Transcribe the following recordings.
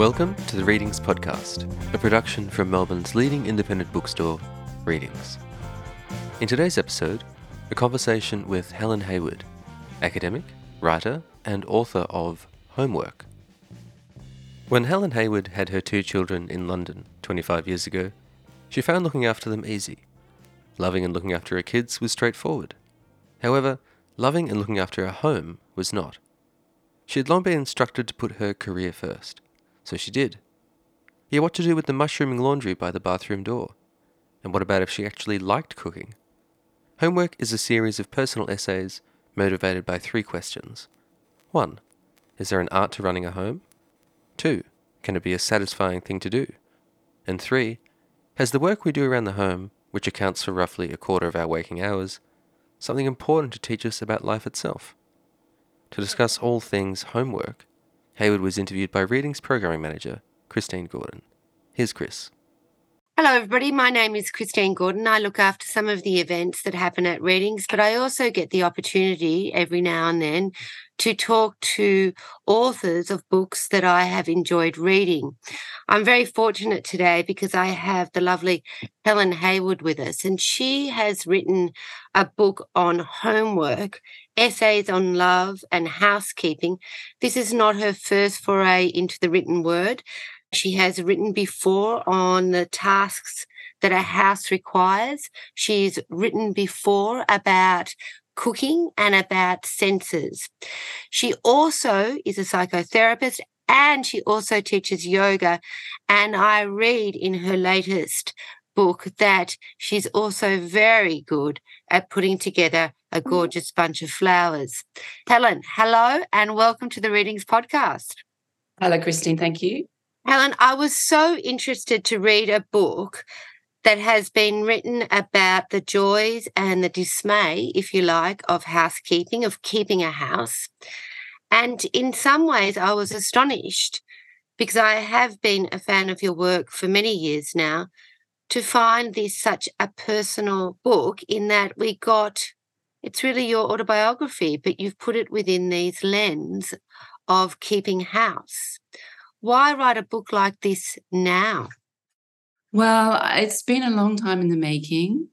Welcome to the Readings Podcast, a production from Melbourne's leading independent bookstore, Readings. In today's episode, a conversation with Helen Hayward, academic, writer, and author of Homework. When Helen Hayward had her two children in London 25 years ago, she found looking after them easy. Loving and looking after her kids was straightforward. However, loving and looking after her home was not. She had long been instructed to put her career first, so she did. Yet what to do with the mushrooming laundry by the bathroom door? And what about if she actually liked cooking? Homework is a series of personal essays motivated by three questions. 1. Is there an art to running a home? 2. Can it be a satisfying thing to do? And 3. Has the work we do around the home, which accounts for roughly a quarter of our waking hours, something important to teach us about life itself? To discuss all things homework, Hayward was interviewed by Readings programming manager Christine Gordon. Here's Chris. Hello, everybody. My name is Christine Gordon. I look after some of the events that happen at Readings, but I also get the opportunity every now and then to talk to authors of books that I have enjoyed reading. I'm very fortunate today because I have the lovely Helen Hayward with us, and she has written a book on homework, essays on love and housekeeping. This is not her first foray into the written word. She has written before on the tasks that a house requires. She's written before about cooking and about senses. She also is a psychotherapist and she also teaches yoga. And I read in her latest book that she's also very good at putting together a mm. gorgeous bunch of flowers. Helen, hello and welcome to the Readings Podcast. Hello, Christine. Thank you. Helen, I was so interested to read a book that has been written about the joys and the dismay, if you like, of housekeeping, of keeping a house. And in some ways, I was astonished because I have been a fan of your work for many years now to find this such a personal book in that we got it's really your autobiography, but you've put it within these lens of keeping house. Why write a book like this now? Well, it's been a long time in the making.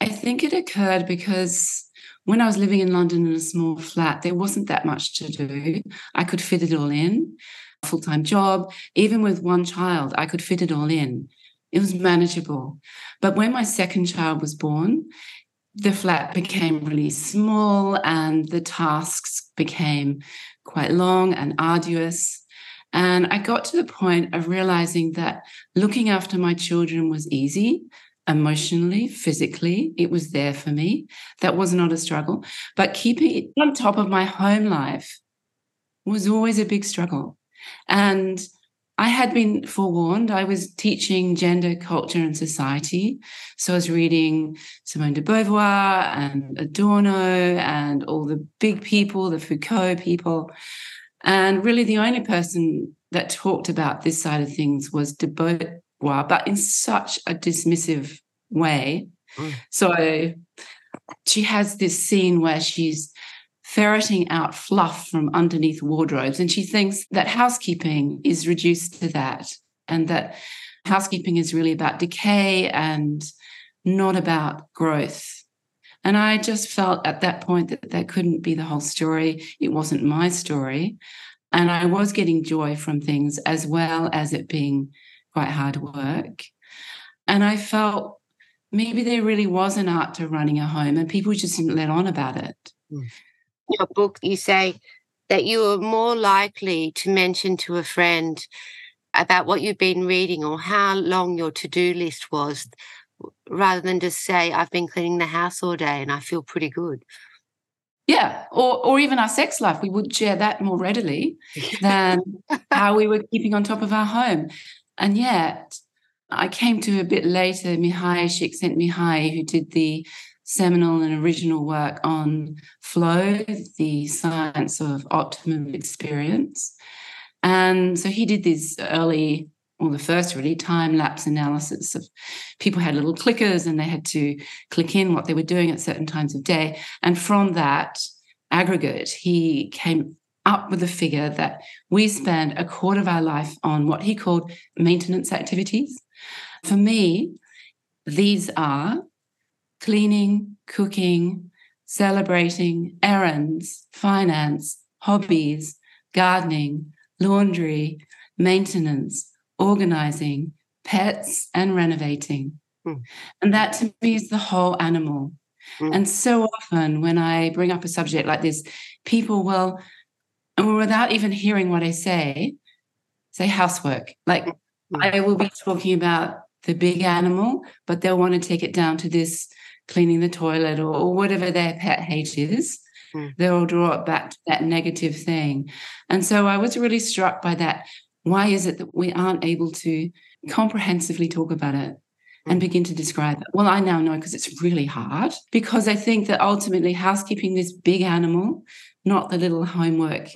I think it occurred because when I was living in London in a small flat, there wasn't that much to do. I could fit it all in, full time job, even with one child, I could fit it all in. It was manageable. But when my second child was born, the flat became really small and the tasks became quite long and arduous. And I got to the point of realizing that looking after my children was easy emotionally, physically. It was there for me. That was not a struggle. But keeping it on top of my home life was always a big struggle. And I had been forewarned. I was teaching gender, culture, and society. So I was reading Simone de Beauvoir and Adorno and all the big people, the Foucault people. And really, the only person that talked about this side of things was de Beauvoir, but in such a dismissive way. Mm. So she has this scene where she's ferreting out fluff from underneath wardrobes, and she thinks that housekeeping is reduced to that, and that housekeeping is really about decay and not about growth. And I just felt at that point that that couldn't be the whole story. It wasn't my story. And I was getting joy from things as well as it being quite hard work. And I felt maybe there really was an art to running a home and people just didn't let on about it. Mm. Your book, you say that you are more likely to mention to a friend about what you've been reading or how long your to do list was rather than just say, I've been cleaning the house all day and I feel pretty good. Yeah, or or even our sex life, we would share that more readily than how we were keeping on top of our home. And yet, I came to a bit later, Mihaly Csikszentmihalyi, who did the seminal and original work on flow, the science of optimum experience. And so he did this early well, the first really time lapse analysis of people had little clickers and they had to click in what they were doing at certain times of day. And from that aggregate, he came up with the figure that we spend a quarter of our life on what he called maintenance activities. For me, these are cleaning, cooking, celebrating, errands, finance, hobbies, gardening, laundry, maintenance, organizing, pets, and renovating. Mm. And that to me is the whole animal. Mm. And so often when I bring up a subject like this, people will, without even hearing what I say, say housework. Like mm. I will be talking about the big animal, but they'll want to take it down to this cleaning the toilet or, or whatever their pet hate is. Mm. They'll draw it back to that negative thing. And so I was really struck by that. Why is it that we aren't able to comprehensively talk about it and begin to describe it? Well, I now know because it's really hard because I think that ultimately housekeeping this big animal, not the little homework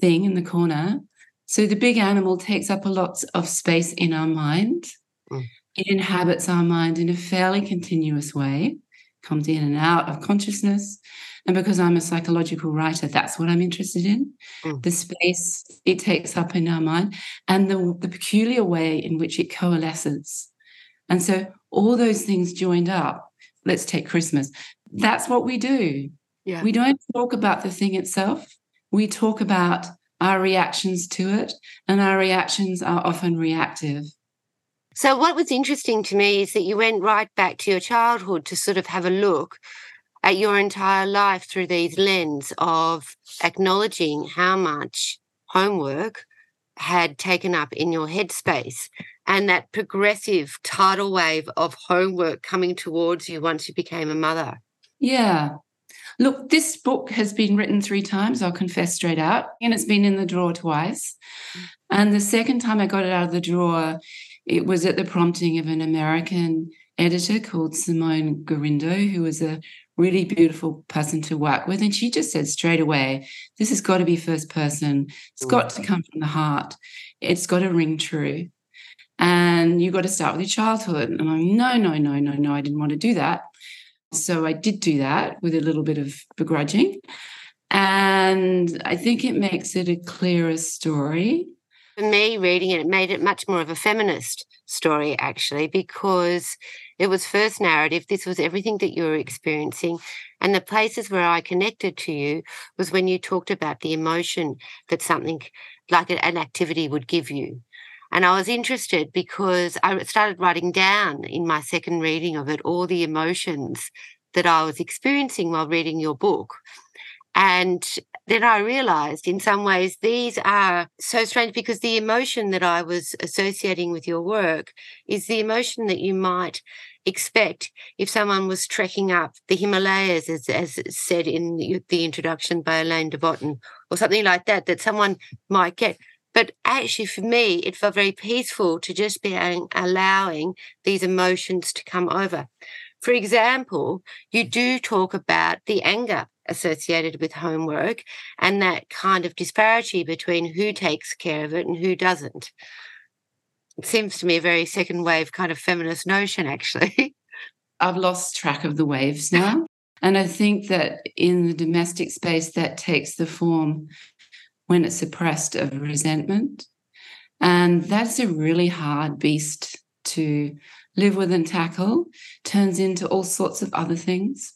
thing in the corner. So the big animal takes up a lot of space in our mind. Mm. It inhabits our mind in a fairly continuous way, comes in and out of consciousness. And because I'm a psychological writer, that's what I'm interested in mm. the space it takes up in our mind and the, the peculiar way in which it coalesces. And so, all those things joined up, let's take Christmas. That's what we do. Yeah. We don't talk about the thing itself, we talk about our reactions to it, and our reactions are often reactive. So, what was interesting to me is that you went right back to your childhood to sort of have a look at your entire life through these lens of acknowledging how much homework had taken up in your headspace and that progressive tidal wave of homework coming towards you once you became a mother. Yeah. Look, this book has been written three times, I'll confess straight out, and it's been in the drawer twice. Mm. And the second time I got it out of the drawer, it was at the prompting of an American editor called Simone Garindo, who was a really beautiful person to work with. And she just said straight away, this has got to be first person. It's got to come from the heart. It's got to ring true. And you've got to start with your childhood. And I'm, no, no, no, no, no, I didn't want to do that. So I did do that with a little bit of begrudging. And I think it makes it a clearer story. For me, reading it, it made it much more of a feminist story, actually, because it was first narrative. This was everything that you were experiencing. And the places where I connected to you was when you talked about the emotion that something like an activity would give you. And I was interested because I started writing down in my second reading of it all the emotions that I was experiencing while reading your book. And then I realized in some ways these are so strange because the emotion that I was associating with your work is the emotion that you might expect if someone was trekking up the Himalayas, as, as said in the introduction by Alain de Botton, or something like that, that someone might get. But actually, for me, it felt very peaceful to just be allowing these emotions to come over. For example, you mm. do talk about the anger associated with homework and that kind of disparity between who takes care of it and who doesn't. It seems to me a very second wave kind of feminist notion, actually. I've lost track of the waves now. And I think that in the domestic space, that takes the form when it's suppressed of resentment. And that's a really hard beast to live with and tackle, turns into all sorts of other things.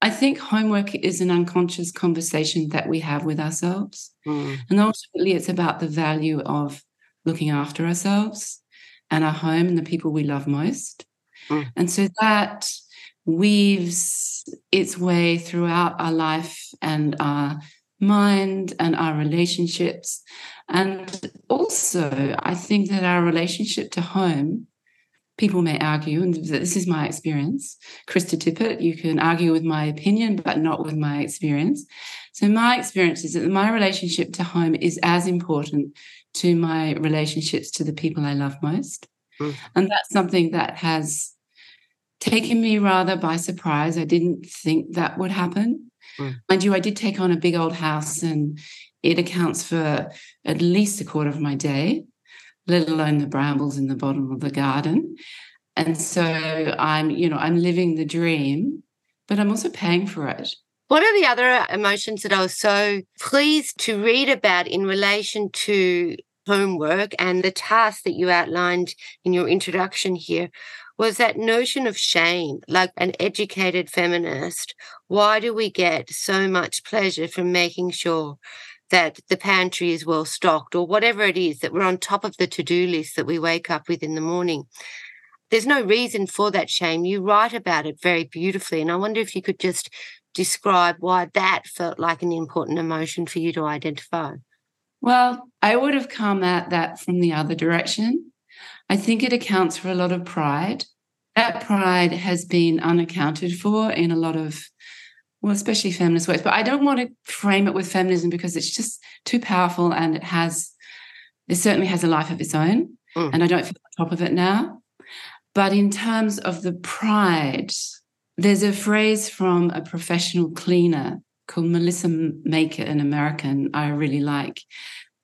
I think homework is an unconscious conversation that we have with ourselves. Mm. And ultimately, it's about the value of looking after ourselves and our home and the people we love most. Mm. And so that weaves its way throughout our life and our mind and our relationships. And also, I think that our relationship to home people may argue, and this is my experience, Krista Tippett, you can argue with my opinion, but not with my experience. So, my experience is that my relationship to home is as important to my relationships to the people I love most. Mm. And that's something that has taken me rather by surprise. I didn't think that would happen. Mm. Mind you, I did take on a big old house and it accounts for at least a quarter of my day let alone the brambles in the bottom of the garden. And so I'm, you know, I'm living the dream, but I'm also paying for it. One of the other emotions that I was so pleased to read about in relation to homework and the task that you outlined in your introduction here was that notion of shame. Like an educated feminist, why do we get so much pleasure from making sure that the pantry is well stocked or whatever it is that we're on top of the to do list that we wake up with in the morning? There's no reason for that shame. You write about it very beautifully. And I wonder if you could just describe why that felt like an important emotion for you to identify. Well, I would have come at that from the other direction. I think it accounts for a lot of pride. That pride has been unaccounted for in a lot of, well, especially feminist works. But I don't want to frame it with feminism because it's just too powerful and it has, it certainly has a life of its own. Mm. And I don't feel on top of it now. But in terms of the pride, there's a phrase from a professional cleaner called Melissa Maker, an American I really like.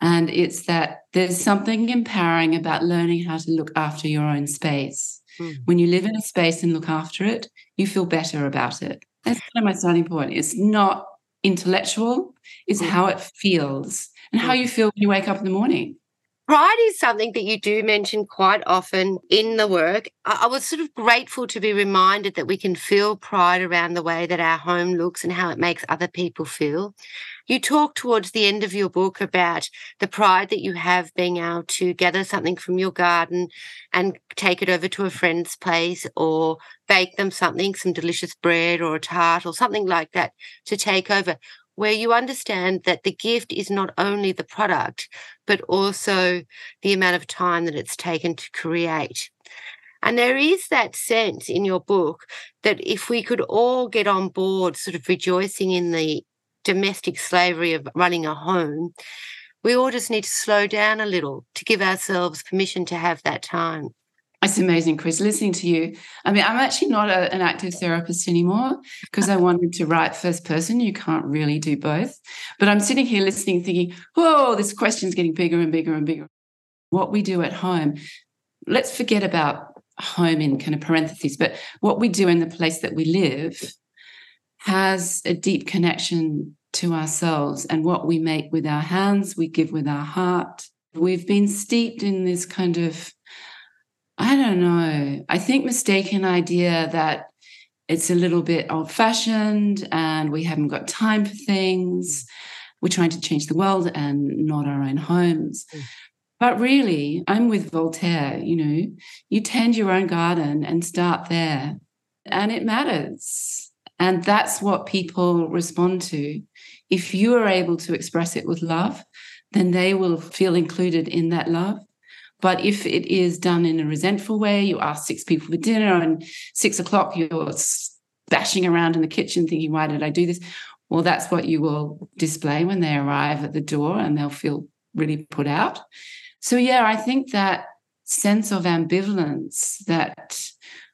And it's that there's something empowering about learning how to look after your own space. Mm. When you live in a space and look after it, you feel better about it. That's kind of my starting point. It's not intellectual, it's mm. how it feels and mm. how you feel when you wake up in the morning. Pride is something that you do mention quite often in the work. I was sort of grateful to be reminded that we can feel pride around the way that our home looks and how it makes other people feel. You talk towards the end of your book about the pride that you have being able to gather something from your garden and take it over to a friend's place or bake them something, some delicious bread or a tart or something like that to take over where you understand that the gift is not only the product, but also the amount of time that it's taken to create. And there is that sense in your book that if we could all get on board, sort of rejoicing in the domestic slavery of running a home, we all just need to slow down a little to give ourselves permission to have that time. It's amazing, Chris, listening to you. I mean, I'm actually not a, an active therapist anymore because I wanted to write first person. You can't really do both. But I'm sitting here listening, thinking, oh, this question's getting bigger and bigger and bigger. What we do at home, let's forget about home in kind of parentheses, but what we do in the place that we live has a deep connection to ourselves and what we make with our hands, we give with our heart. We've been steeped in this kind of I don't know. I think mistaken idea that it's a little bit old fashioned and we haven't got time for things. We're trying to change the world and not our own homes. Mm. But really, I'm with Voltaire, you know, you tend your own garden and start there. And it matters. And that's what people respond to. If you are able to express it with love, then they will feel included in that love. But if it is done in a resentful way, you ask six people for dinner and six o'clock you're bashing around in the kitchen thinking, why did I do this? Well, that's what you will display when they arrive at the door and they'll feel really put out. So, yeah, I think that sense of ambivalence that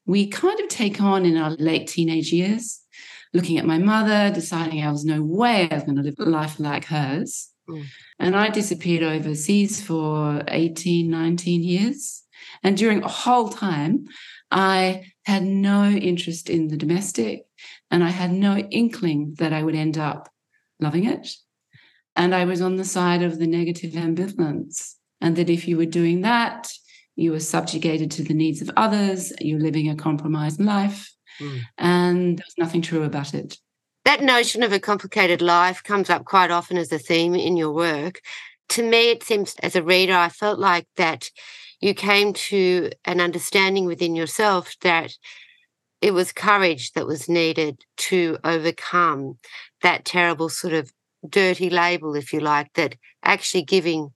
we kind of take on in our late teenage years, looking at my mother, deciding I was no way I was going to live a life like hers. Mm. And I disappeared overseas for 18, 19 years. And during a whole time, I had no interest in the domestic and I had no inkling that I would end up loving it. And I was on the side of the negative ambivalence. And that if you were doing that, you were subjugated to the needs of others, you're living a compromised life. Mm. And there's nothing true about it that notion of a complicated life comes up quite often as a theme in your work. To me, it seems as a reader, I felt like that you came to an understanding within yourself that it was courage that was needed to overcome that terrible sort of dirty label, if you like, that actually giving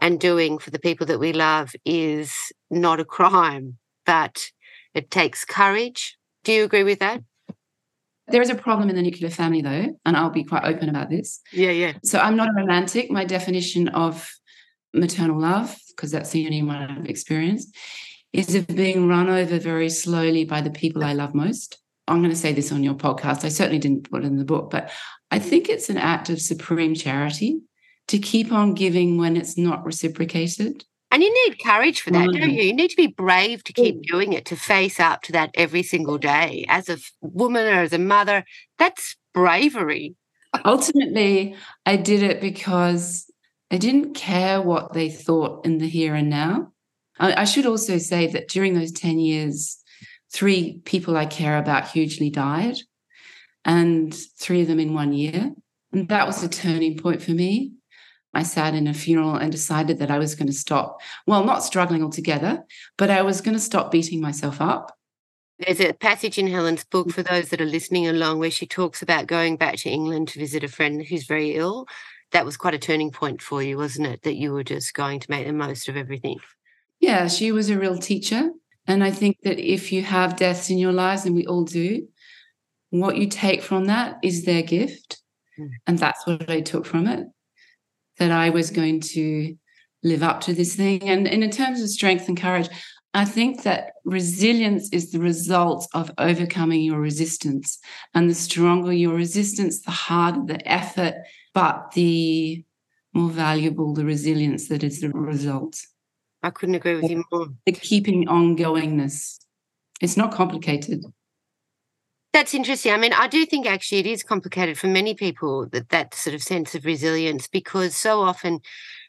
and doing for the people that we love is not a crime, but it takes courage. Do you agree with that? There is a problem in the nuclear family, though, and I'll be quite open about this. Yeah, yeah. So I'm not a romantic. My definition of maternal love, because that's the only one I've experienced, is of being run over very slowly by the people I love most. I'm going to say this on your podcast. I certainly didn't put it in the book, but I think it's an act of supreme charity to keep on giving when it's not reciprocated. And you need courage for that, mm. don't you? You need to be brave to keep doing it, to face up to that every single day as a woman or as a mother. That's bravery. Ultimately, I did it because I didn't care what they thought in the here and now. I, I should also say that during those 10 years, three people I care about hugely died, and three of them in one year. And that was a turning point for me. I sat in a funeral and decided that I was going to stop, well, not struggling altogether, but I was going to stop beating myself up. There's a passage in Helen's book for those that are listening along where she talks about going back to England to visit a friend who's very ill. That was quite a turning point for you, wasn't it? That you were just going to make the most of everything. Yeah, she was a real teacher. And I think that if you have deaths in your lives, and we all do, what you take from that is their gift. Mm. And that's what I took from it that I was going to live up to this thing. And, and in terms of strength and courage, I think that resilience is the result of overcoming your resistance. And the stronger your resistance, the harder the effort, but the more valuable the resilience that is the result. I couldn't agree with you more. The keeping ongoingness. It's not complicated. That's interesting. I mean, I do think actually it is complicated for many people that that sort of sense of resilience because so often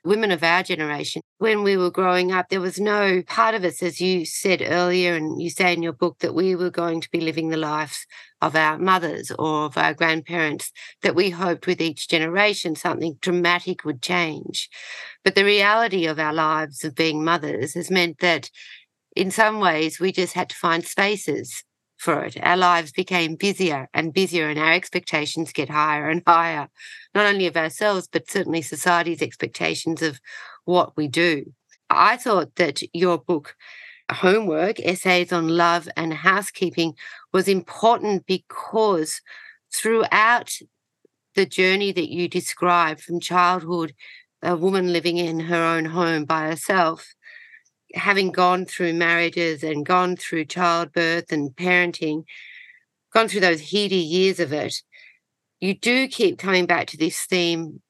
women of our generation, when we were growing up, there was no part of us, as you said earlier, and you say in your book, that we were going to be living the lives of our mothers or of our grandparents, that we hoped with each generation something dramatic would change. But the reality of our lives of being mothers has meant that in some ways we just had to find spaces for it. Our lives became busier and busier, and our expectations get higher and higher, not only of ourselves, but certainly society's expectations of what we do. I thought that your book, Homework Essays on Love and Housekeeping, was important because throughout the journey that you describe from childhood, a woman living in her own home by herself, having gone through marriages and gone through childbirth and parenting, gone through those heady years of it, you do keep coming back to this theme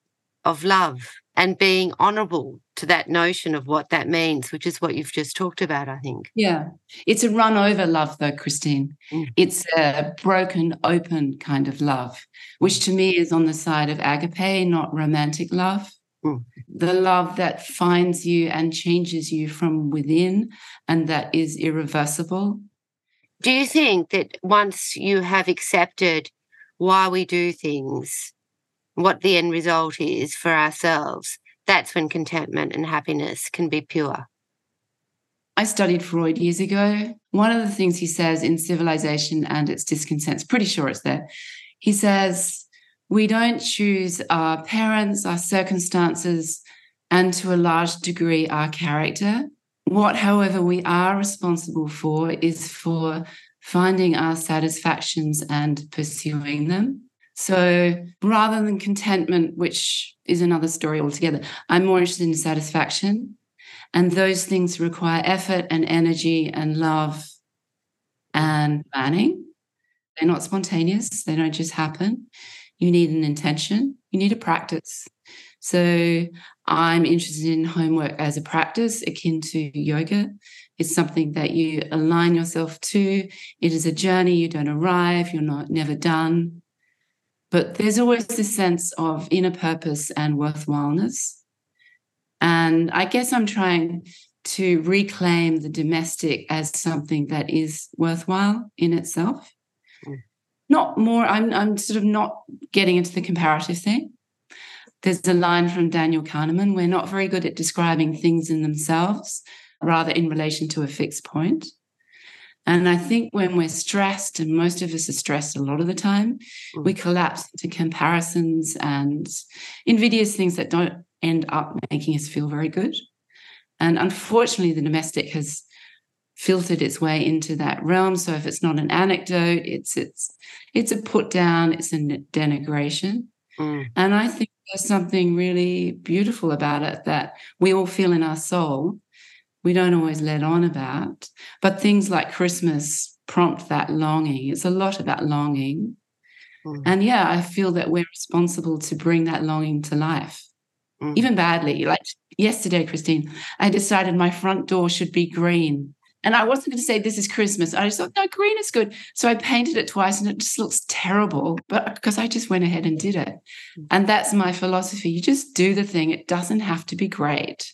of love and being honorable to that notion of what that means, which is what you've just talked about, I think. Yeah. It's a run over love, though, Christine. Mm. It's a broken, open kind of love, which to me is on the side of agape, not romantic love. Mm. The love that finds you and changes you from within and that is irreversible. Do you think that once you have accepted why we do things, what the end result is for ourselves, that's when contentment and happiness can be pure? I studied Freud years ago. One of the things he says in Civilization and its Discontents, pretty sure it's there, he says, we don't choose our parents, our circumstances, and to a large degree, our character. What, however, we are responsible for is for finding our satisfactions and pursuing them. So rather than contentment, which is another story altogether, I'm more interested in satisfaction. And those things require effort and energy and love and planning. They're not spontaneous, they don't just happen you need an intention, you need a practice. So I'm interested in homework as a practice akin to yoga. It's something that you align yourself to. It is a journey. You don't arrive. You're not never done. But there's always this sense of inner purpose and worthwhileness. And I guess I'm trying to reclaim the domestic as something that is worthwhile in itself mm. Not more i'm i'm sort of not getting into the comparative thing. There's a line from daniel kahneman we're not very good at describing things in themselves rather in relation to a fixed point. And i think when we're stressed and most of us are stressed a lot of the time mm. we collapse into comparisons and invidious things that don't end up making us feel very good. And unfortunately the domestic has filtered its way into that realm. So if it's not an anecdote, it's it's it's a put down, it's a denigration. Mm. And I think there's something really beautiful about it that we all feel in our soul. We don't always let on about, but things like Christmas prompt that longing. It's a lot about longing. Mm. And yeah, I feel that we're responsible to bring that longing to life. Mm. Even badly. Like yesterday, Christine, I decided my front door should be green And I wasn't going to say this is Christmas. I just thought, no, green is good. So I painted it twice and it just looks terrible. But because I just went ahead and did it. Mm. And that's my philosophy. You just do the thing. It doesn't have to be great.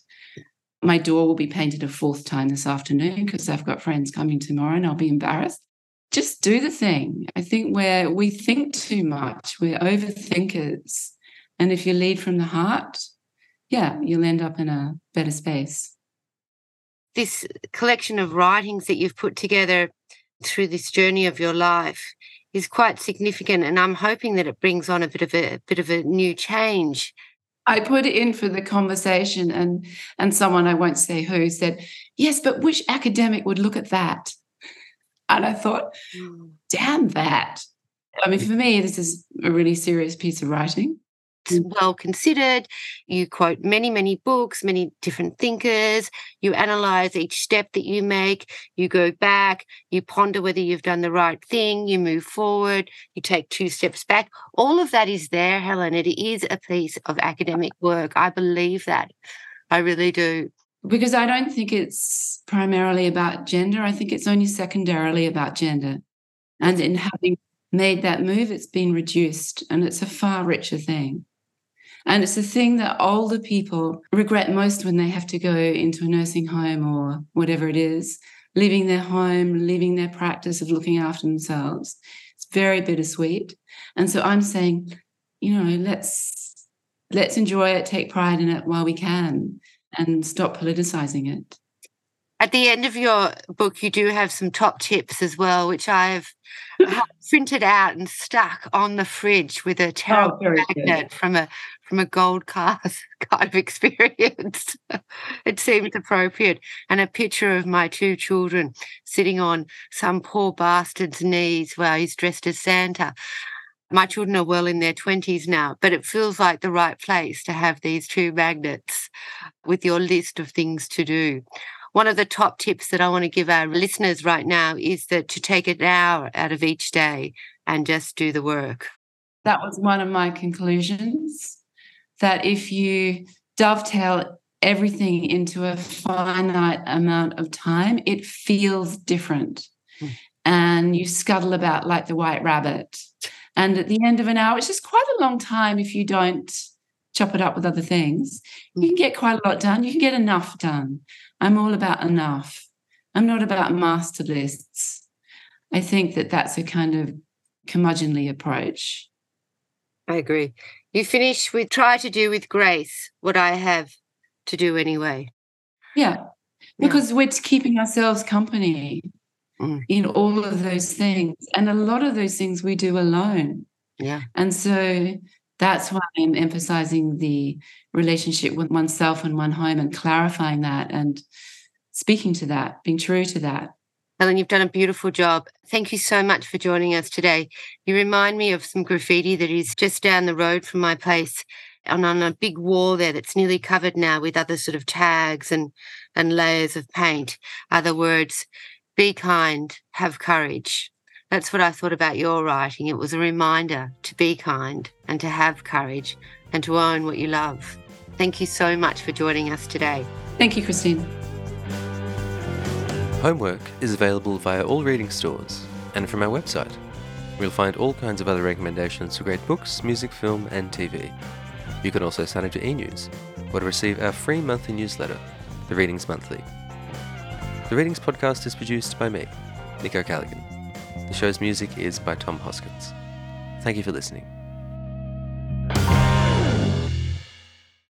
My door will be painted a fourth time this afternoon because I've got friends coming tomorrow and I'll be embarrassed. Just do the thing. I think where we think too much, we're overthinkers. And if you lead from the heart, yeah, you'll end up in a better space. This collection of writings that you've put together through this journey of your life is quite significant and I'm hoping that it brings on a bit of a, a bit of a new change I put it in for the conversation, and and someone I won't say who said, "Yes, but which academic would look at that?" And I thought, hmm. "Damn that!" I mean, for me, this is a really serious piece of writing, well considered. You quote many, many books, many different thinkers. You analyze each step that you make. You go back. You ponder whether you've done the right thing. You move forward. You take two steps back. All of that is there, Helen. It is a piece of academic work. I believe that. I really do. Because I don't think it's primarily about gender. I think it's only secondarily about gender. And in having made that move, it's been reduced and it's a far richer thing. And it's the thing that older people regret most when they have to go into a nursing home or whatever it is, leaving their home, leaving their practice of looking after themselves. It's very bittersweet. And so I'm saying, you know, let's let's enjoy it, take pride in it while we can, and stop politicizing it. At the end of your book, you do have some top tips as well, which I've printed out and stuck on the fridge with a oh, terrible oh, magnet good. from a from a gold class kind of experience. it seems appropriate. And a picture of my two children sitting on some poor bastard's knees while he's dressed as Santa. My children are well in their 20s now, but it feels like the right place to have these two magnets with your list of things to do. One of the top tips that I want to give our listeners right now is that to take an hour out of each day and just do the work. That was one of my conclusions that if you dovetail everything into a finite amount of time, it feels different. Mm. And you scuttle about like the white rabbit. And at the end of an hour, it's just quite a long time if you don't chop it up with other things. You can get quite a lot done. You can get enough done. I'm all about enough. I'm not about master lists. I think that that's a kind of curmudgeonly approach. I agree. You finish with try to do with grace what I have to do anyway. Yeah, because yeah. we're keeping ourselves company mm. in all of those things. And a lot of those things we do alone. Yeah. And so that's why I'm emphasizing the relationship with oneself and one home and clarifying that and speaking to that, being true to that. Helen, you've done a beautiful job. Thank you so much for joining us today. You remind me of some graffiti that is just down the road from my place and on a big wall there that's nearly covered now with other sort of tags and, and layers of paint Other words, be kind, have courage. That's what I thought about your writing. It was a reminder to be kind and to have courage and to own what you love. Thank you so much for joining us today. Thank you, Christine. Homework is available via all reading stores and from our website. You'll find all kinds of other recommendations for great books, music, film, and TV. You can also sign up to e-news or to receive our free monthly newsletter, The Readings Monthly. The Readings podcast is produced by me, Nico O'Callaghan. The show's music is by Tom Hoskins. Thank you for listening.